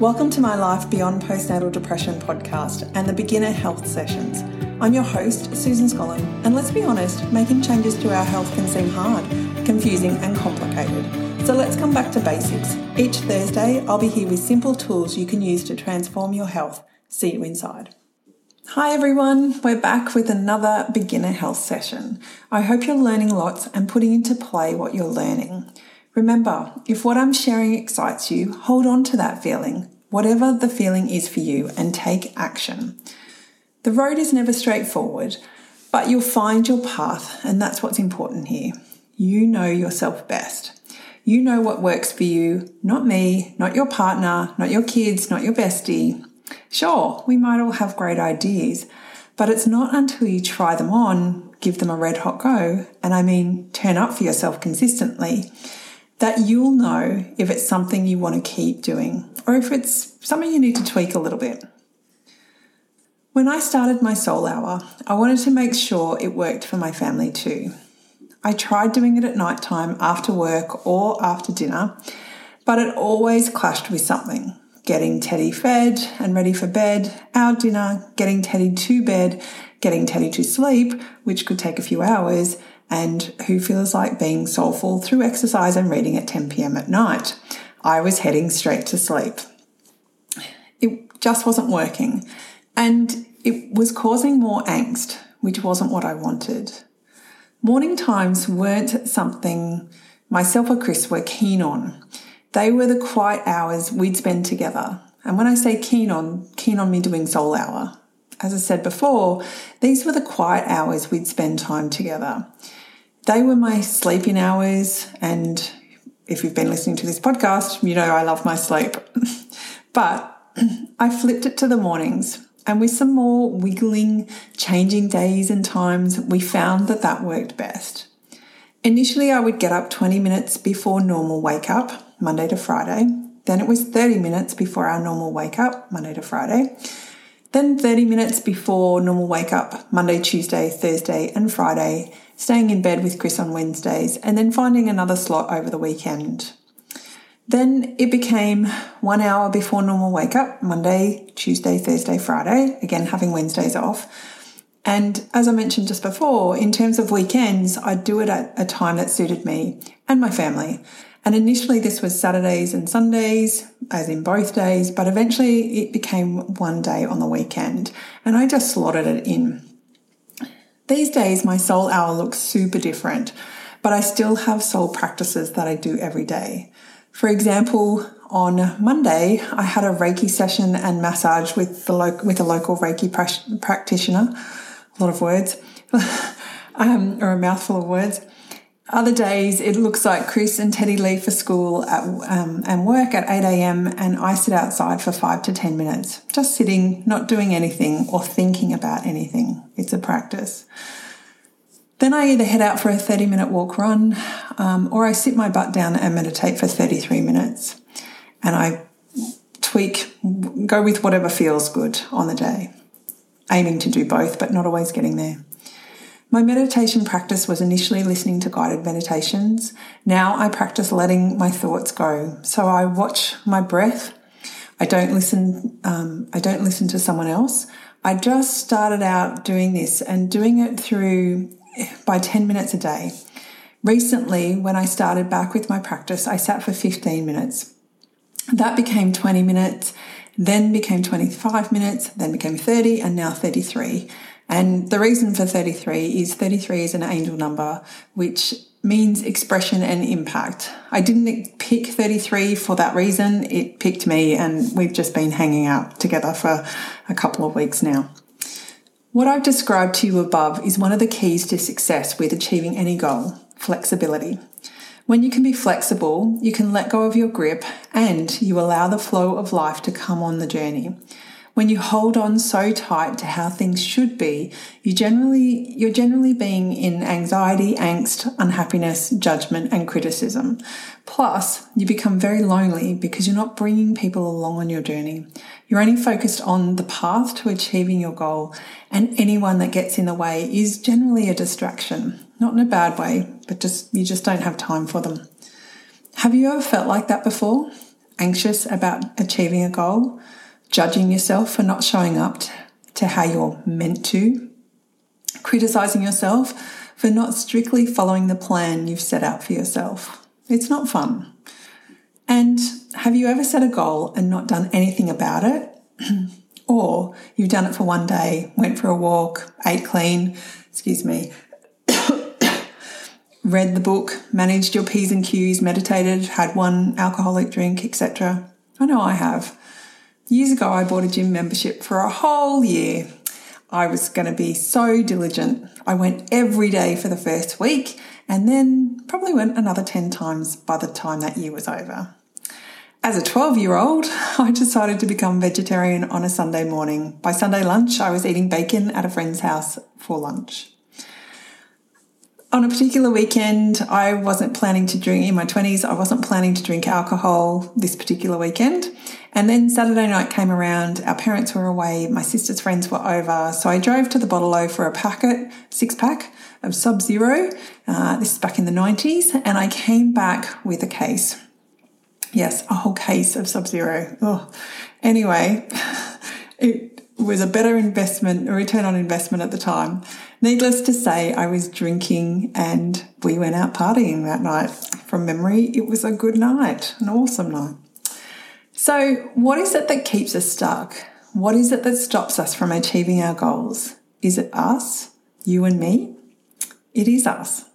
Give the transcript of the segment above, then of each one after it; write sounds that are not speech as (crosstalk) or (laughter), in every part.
Welcome to my Life Beyond Postnatal Depression podcast and the Beginner Health Sessions. I'm your host, Susan Scollin, and let's be honest, making changes to our health can seem hard, confusing, and complicated. So let's come back to basics. Each Thursday, I'll be here with simple tools you can use to transform your health. See you inside. Hi everyone, we're back with another beginner health session. I hope you're learning lots and putting into play what you're learning. Remember, if what I'm sharing excites you, hold on to that feeling, whatever the feeling is for you, and take action. The road is never straightforward, but you'll find your path, and that's what's important here. You know yourself best. You know what works for you, not me, not your partner, not your kids, not your bestie. Sure, we might all have great ideas, but it's not until you try them on, give them a red hot go, and I mean turn up for yourself consistently, that you'll know if it's something you want to keep doing or if it's something you need to tweak a little bit. When I started my soul hour, I wanted to make sure it worked for my family too. I tried doing it at night time after work or after dinner, but it always clashed with something. Getting Teddy fed and ready for bed, our dinner, getting Teddy to bed, getting Teddy to sleep, which could take a few hours, and who feels like being soulful through exercise and reading at 10 pm at night. I was heading straight to sleep. It just wasn't working, and it was causing more angst, which wasn't what I wanted. Morning times weren't something myself or Chris were keen on. They were the quiet hours we'd spend together. And when I say keen on, keen on me doing soul hour. As I said before, these were the quiet hours we'd spend time together they were my sleeping hours. And if you've been listening to this podcast, you know I love my sleep. (laughs) but (clears throat) I flipped it to the mornings. And with some more wiggling, changing days and times, we found that that worked best. Initially, I would get up 20 minutes before normal wake up, Monday to Friday. Then it was 30 minutes before our normal wake up, Monday to Friday. Then 30 minutes before normal wake up, Monday, Tuesday, Thursday, and Friday staying in bed with Chris on Wednesdays, and then finding another slot over the weekend. Then it became one hour before normal wake up, Monday, Tuesday, Thursday, Friday, again having Wednesdays off. And as I mentioned just before, in terms of weekends, I'd do it at a time that suited me and my family. And initially, this was Saturdays and Sundays, as in both days, but eventually it became one day on the weekend. And I just slotted it in. These days, my soul hour looks super different, but I still have soul practices that I do every day. For example, on Monday, I had a Reiki session and massage with the lo- with a local Reiki pr- practitioner. A lot of words, (laughs) um, or a mouthful of words. Other days, it looks like Chris and Teddy leave for school at, um, and work at 8 a.m. and I sit outside for five to 10 minutes, just sitting, not doing anything or thinking about anything. It's a practice. Then I either head out for a 30 minute walk run um, or I sit my butt down and meditate for 33 minutes. And I tweak, go with whatever feels good on the day, aiming to do both, but not always getting there. My meditation practice was initially listening to guided meditations. Now I practice letting my thoughts go. So I watch my breath. I don't listen. Um, I don't listen to someone else. I just started out doing this and doing it through by 10 minutes a day. Recently, when I started back with my practice, I sat for 15 minutes. That became 20 minutes, then became 25 minutes, then became 30, and now 33. And the reason for 33 is 33 is an angel number, which means expression and impact. I didn't pick 33 for that reason. It picked me, and we've just been hanging out together for a couple of weeks now. What I've described to you above is one of the keys to success with achieving any goal flexibility. When you can be flexible, you can let go of your grip and you allow the flow of life to come on the journey. When you hold on so tight to how things should be, you generally you're generally being in anxiety, angst, unhappiness, judgment and criticism. Plus, you become very lonely because you're not bringing people along on your journey. You're only focused on the path to achieving your goal, and anyone that gets in the way is generally a distraction. Not in a bad way, but just you just don't have time for them. Have you ever felt like that before? anxious about achieving a goal, judging yourself for not showing up to how you're meant to, criticizing yourself for not strictly following the plan you've set out for yourself. It's not fun. And have you ever set a goal and not done anything about it? (clears throat) or you've done it for one day, went for a walk, ate clean, excuse me, (coughs) read the book, managed your P's and Q's, meditated, had one alcoholic drink, etc. I know I have. Years ago, I bought a gym membership for a whole year. I was going to be so diligent. I went every day for the first week and then probably went another 10 times by the time that year was over. As a 12 year old, (laughs) I decided to become vegetarian on a Sunday morning. By Sunday lunch, I was eating bacon at a friend's house for lunch on a particular weekend, I wasn't planning to drink in my 20s, I wasn't planning to drink alcohol this particular weekend. And then Saturday night came around, our parents were away, my sister's friends were over. So I drove to the Bottle O for a packet, six pack of Sub Zero. Uh, this is back in the 90s. And I came back with a case. Yes, a whole case of Sub Zero. Oh. Anyway, (laughs) it was a better investment, a return on investment at the time. Needless to say, I was drinking and we went out partying that night. From memory, it was a good night, an awesome night. So, what is it that keeps us stuck? What is it that stops us from achieving our goals? Is it us, you and me? It is us.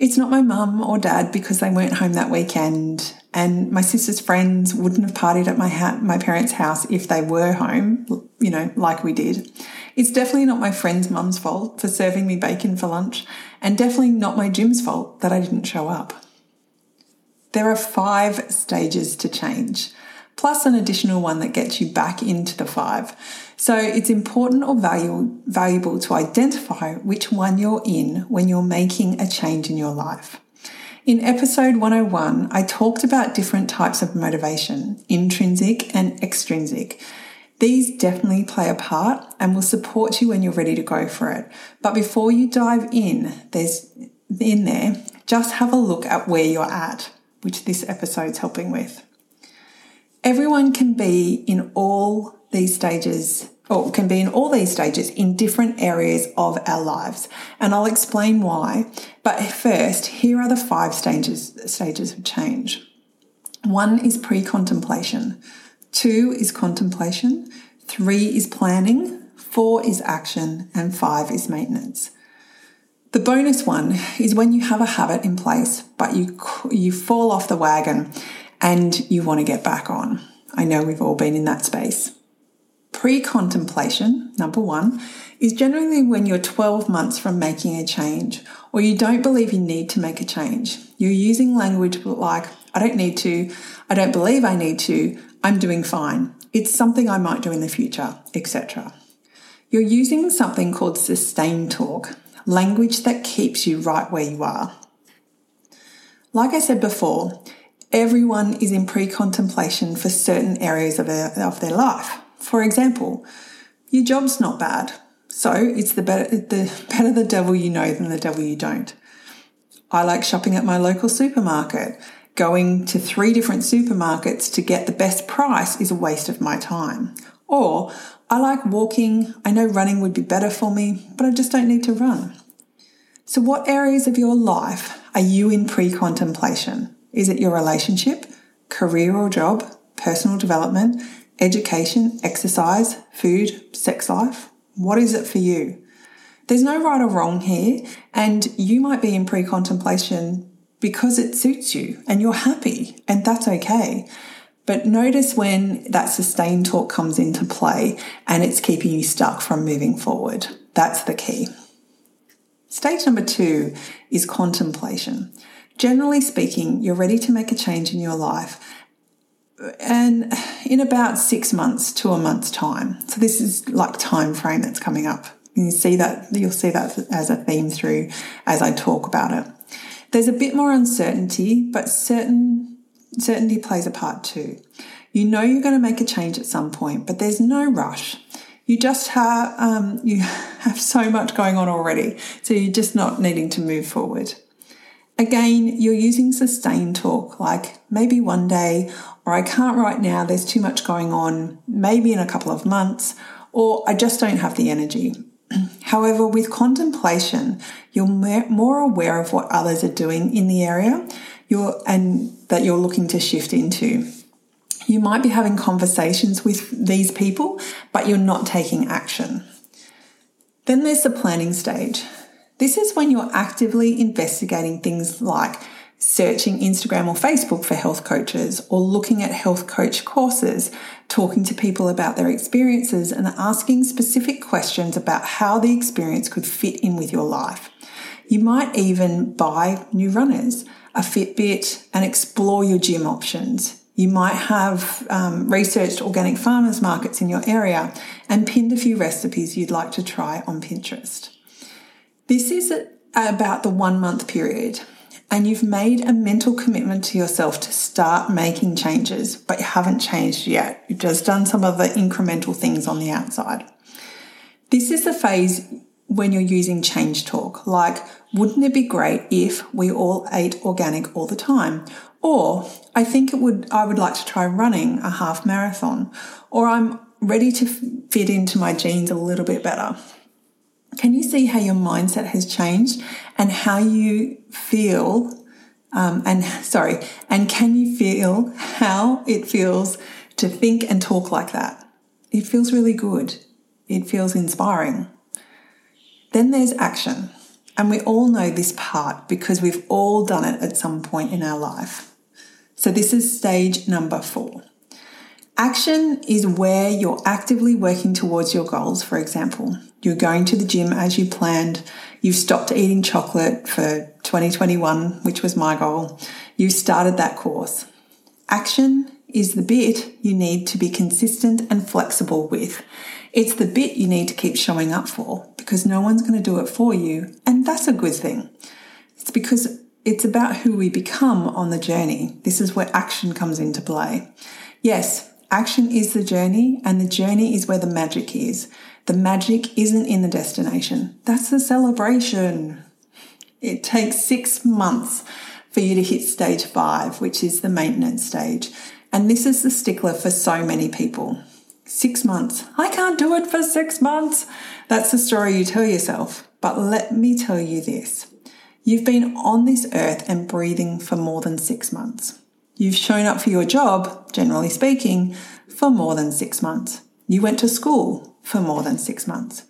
It's not my mum or dad because they weren't home that weekend, and my sister's friends wouldn't have partied at my ha- my parents' house if they were home, you know, like we did. It's definitely not my friend's mum's fault for serving me bacon for lunch, and definitely not my gym's fault that I didn't show up. There are five stages to change, plus an additional one that gets you back into the five. So it's important or value, valuable to identify which one you're in when you're making a change in your life. In episode 101, I talked about different types of motivation, intrinsic and extrinsic. These definitely play a part and will support you when you're ready to go for it. But before you dive in, there's in there, just have a look at where you're at, which this episode's helping with. Everyone can be in all these stages or can be in all these stages in different areas of our lives. And I'll explain why. But first, here are the five stages, stages of change. One is pre-contemplation. Two is contemplation. Three is planning. Four is action. And five is maintenance. The bonus one is when you have a habit in place, but you, you fall off the wagon and you want to get back on. I know we've all been in that space. Pre contemplation, number one, is generally when you're 12 months from making a change or you don't believe you need to make a change. You're using language like, I don't need to, I don't believe I need to, I'm doing fine, it's something I might do in the future, etc. You're using something called sustained talk, language that keeps you right where you are. Like I said before, everyone is in pre contemplation for certain areas of their, of their life. For example, your job's not bad, so it's the better, the better the devil you know than the devil you don't. I like shopping at my local supermarket. Going to three different supermarkets to get the best price is a waste of my time. Or I like walking. I know running would be better for me, but I just don't need to run. So, what areas of your life are you in pre contemplation? Is it your relationship, career or job, personal development, education, exercise, food, sex life? What is it for you? There's no right or wrong here, and you might be in pre contemplation because it suits you and you're happy, and that's okay. But notice when that sustained talk comes into play and it's keeping you stuck from moving forward. That's the key. Stage number two is contemplation. Generally speaking, you're ready to make a change in your life and in about six months to a month's time. So this is like time frame that's coming up. You see that you'll see that as a theme through as I talk about it. There's a bit more uncertainty, but certain certainty plays a part too. You know you're going to make a change at some point, but there's no rush. You just have um, you (laughs) have so much going on already, so you're just not needing to move forward. Again, you're using sustained talk like maybe one day, or I can't right now, there's too much going on, maybe in a couple of months, or I just don't have the energy. (clears throat) However, with contemplation, you're more aware of what others are doing in the area you're, and that you're looking to shift into. You might be having conversations with these people, but you're not taking action. Then there's the planning stage. This is when you're actively investigating things like searching Instagram or Facebook for health coaches or looking at health coach courses, talking to people about their experiences and asking specific questions about how the experience could fit in with your life. You might even buy new runners, a Fitbit, and explore your gym options. You might have um, researched organic farmers markets in your area and pinned a few recipes you'd like to try on Pinterest. This is about the one month period, and you've made a mental commitment to yourself to start making changes, but you haven't changed yet. You've just done some of the incremental things on the outside. This is the phase when you're using change talk, like, wouldn't it be great if we all ate organic all the time? Or I think it would, I would like to try running a half marathon, or I'm ready to fit into my jeans a little bit better. Can you see how your mindset has changed and how you feel? Um, and sorry, and can you feel how it feels to think and talk like that? It feels really good. It feels inspiring. Then there's action. And we all know this part because we've all done it at some point in our life. So this is stage number four. Action is where you're actively working towards your goals, for example. You're going to the gym as you planned. You've stopped eating chocolate for 2021, which was my goal. You started that course. Action is the bit you need to be consistent and flexible with. It's the bit you need to keep showing up for because no one's going to do it for you. And that's a good thing. It's because it's about who we become on the journey. This is where action comes into play. Yes, Action is the journey, and the journey is where the magic is. The magic isn't in the destination, that's the celebration. It takes six months for you to hit stage five, which is the maintenance stage. And this is the stickler for so many people. Six months. I can't do it for six months. That's the story you tell yourself. But let me tell you this you've been on this earth and breathing for more than six months. You've shown up for your job, generally speaking, for more than six months. You went to school for more than six months.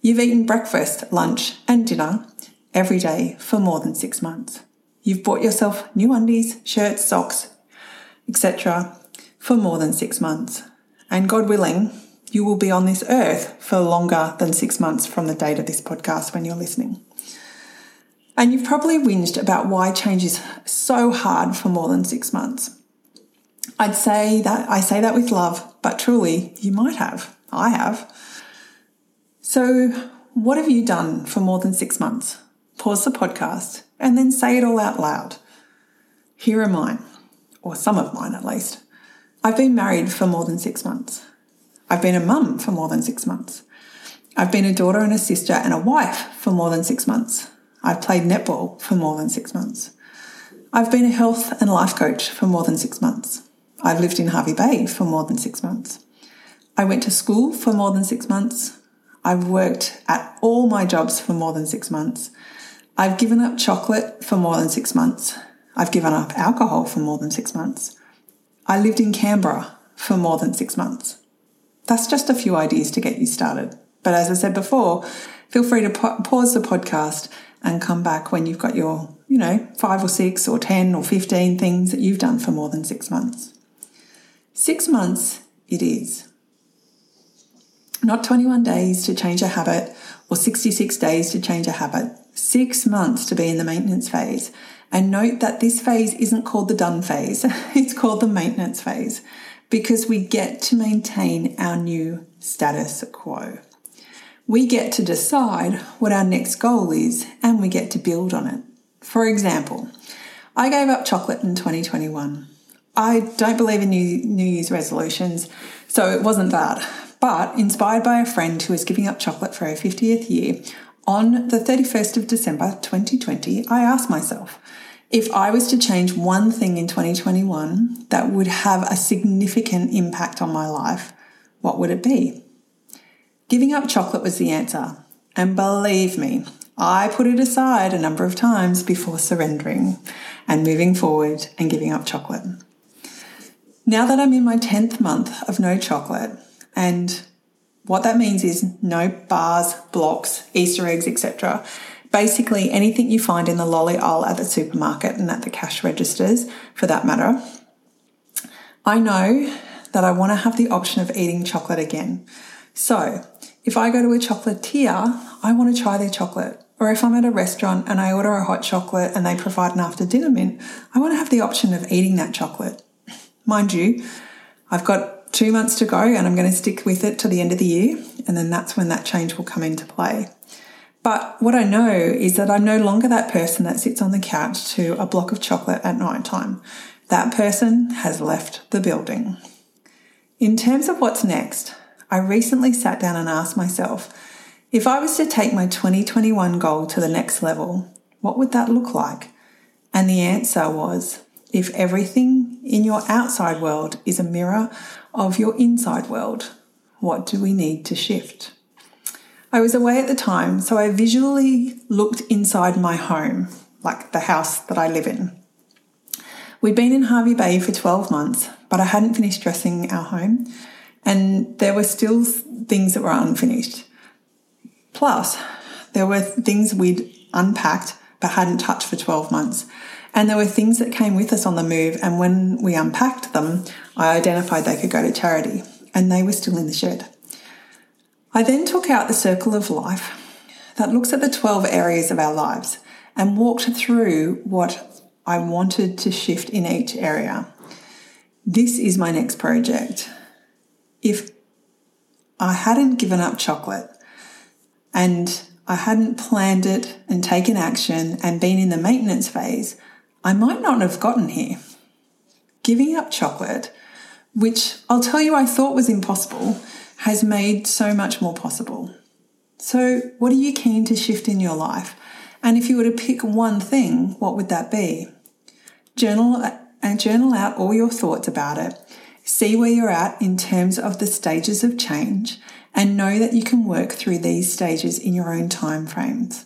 You've eaten breakfast, lunch, and dinner every day for more than six months. You've bought yourself new undies, shirts, socks, etc. for more than six months. And God willing, you will be on this earth for longer than six months from the date of this podcast when you're listening. And you've probably whinged about why change is so hard for more than six months. I'd say that I say that with love, but truly, you might have. I have. So, what have you done for more than six months? Pause the podcast and then say it all out loud. Here are mine, or some of mine at least. I've been married for more than six months. I've been a mum for more than six months. I've been a daughter and a sister and a wife for more than six months. I've played netball for more than six months. I've been a health and life coach for more than six months. I've lived in Hervey Bay for more than six months. I went to school for more than six months. I've worked at all my jobs for more than six months. I've given up chocolate for more than six months. I've given up alcohol for more than six months. I lived in Canberra for more than six months. That's just a few ideas to get you started. But as I said before, feel free to pause the podcast and come back when you've got your, you know, five or six or 10 or 15 things that you've done for more than six months. Six months it is. Not 21 days to change a habit or 66 days to change a habit. Six months to be in the maintenance phase. And note that this phase isn't called the done phase, (laughs) it's called the maintenance phase because we get to maintain our new status quo. We get to decide what our next goal is and we get to build on it. For example, I gave up chocolate in 2021. I don't believe in New, New Year's resolutions, so it wasn't that. But inspired by a friend who was giving up chocolate for her 50th year, on the 31st of December 2020, I asked myself, If I was to change one thing in 2021 that would have a significant impact on my life, what would it be? Giving up chocolate was the answer. And believe me, I put it aside a number of times before surrendering and moving forward and giving up chocolate. Now that I'm in my 10th month of no chocolate, and what that means is no bars, blocks, Easter eggs, etc basically anything you find in the lolly aisle at the supermarket and at the cash registers for that matter. I know that I want to have the option of eating chocolate again. So if I go to a chocolatier, I want to try their chocolate. Or if I'm at a restaurant and I order a hot chocolate and they provide an after dinner mint, I want to have the option of eating that chocolate. Mind you, I've got two months to go and I'm going to stick with it to the end of the year. And then that's when that change will come into play. But what I know is that I'm no longer that person that sits on the couch to a block of chocolate at night time. That person has left the building. In terms of what's next, I recently sat down and asked myself if I was to take my 2021 goal to the next level, what would that look like? And the answer was if everything in your outside world is a mirror of your inside world, what do we need to shift? I was away at the time, so I visually looked inside my home, like the house that I live in. We'd been in Hervey Bay for 12 months, but I hadn't finished dressing our home, and there were still things that were unfinished. Plus, there were things we'd unpacked but hadn't touched for 12 months. And there were things that came with us on the move, and when we unpacked them, I identified they could go to charity, and they were still in the shed. I then took out the circle of life that looks at the 12 areas of our lives and walked through what I wanted to shift in each area. This is my next project. If I hadn't given up chocolate and I hadn't planned it and taken action and been in the maintenance phase, I might not have gotten here. Giving up chocolate, which I'll tell you I thought was impossible, has made so much more possible. So, what are you keen to shift in your life? And if you were to pick one thing, what would that be? Journal and journal out all your thoughts about it. See where you're at in terms of the stages of change and know that you can work through these stages in your own time frames.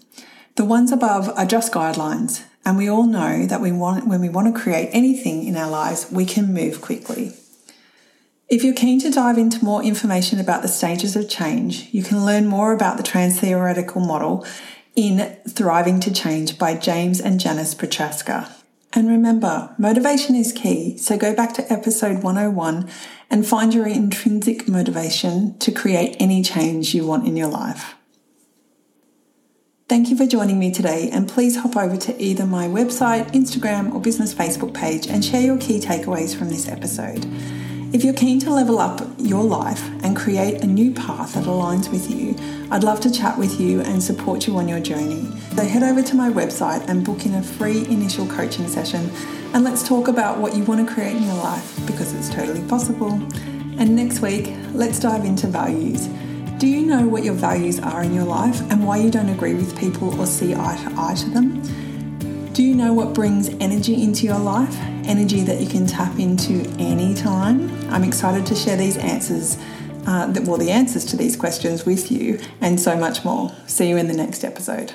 The ones above are just guidelines, and we all know that we want when we want to create anything in our lives, we can move quickly. If you're keen to dive into more information about the stages of change, you can learn more about the trans theoretical model in Thriving to Change by James and Janice Prochaska. And remember, motivation is key, so go back to episode 101 and find your intrinsic motivation to create any change you want in your life. Thank you for joining me today, and please hop over to either my website, Instagram, or business Facebook page and share your key takeaways from this episode. If you're keen to level up your life and create a new path that aligns with you, I'd love to chat with you and support you on your journey. So head over to my website and book in a free initial coaching session and let's talk about what you want to create in your life because it's totally possible. And next week, let's dive into values. Do you know what your values are in your life and why you don't agree with people or see eye to eye to them? Do you know what brings energy into your life? Energy that you can tap into anytime? I'm excited to share these answers, uh, well, the answers to these questions with you, and so much more. See you in the next episode.